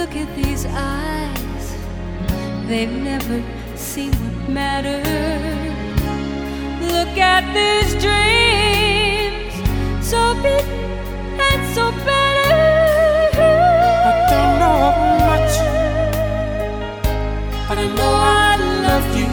look at these eyes, they've never seen what matters. Look at these dreams, so big and so better. I don't know much, but I know I love you.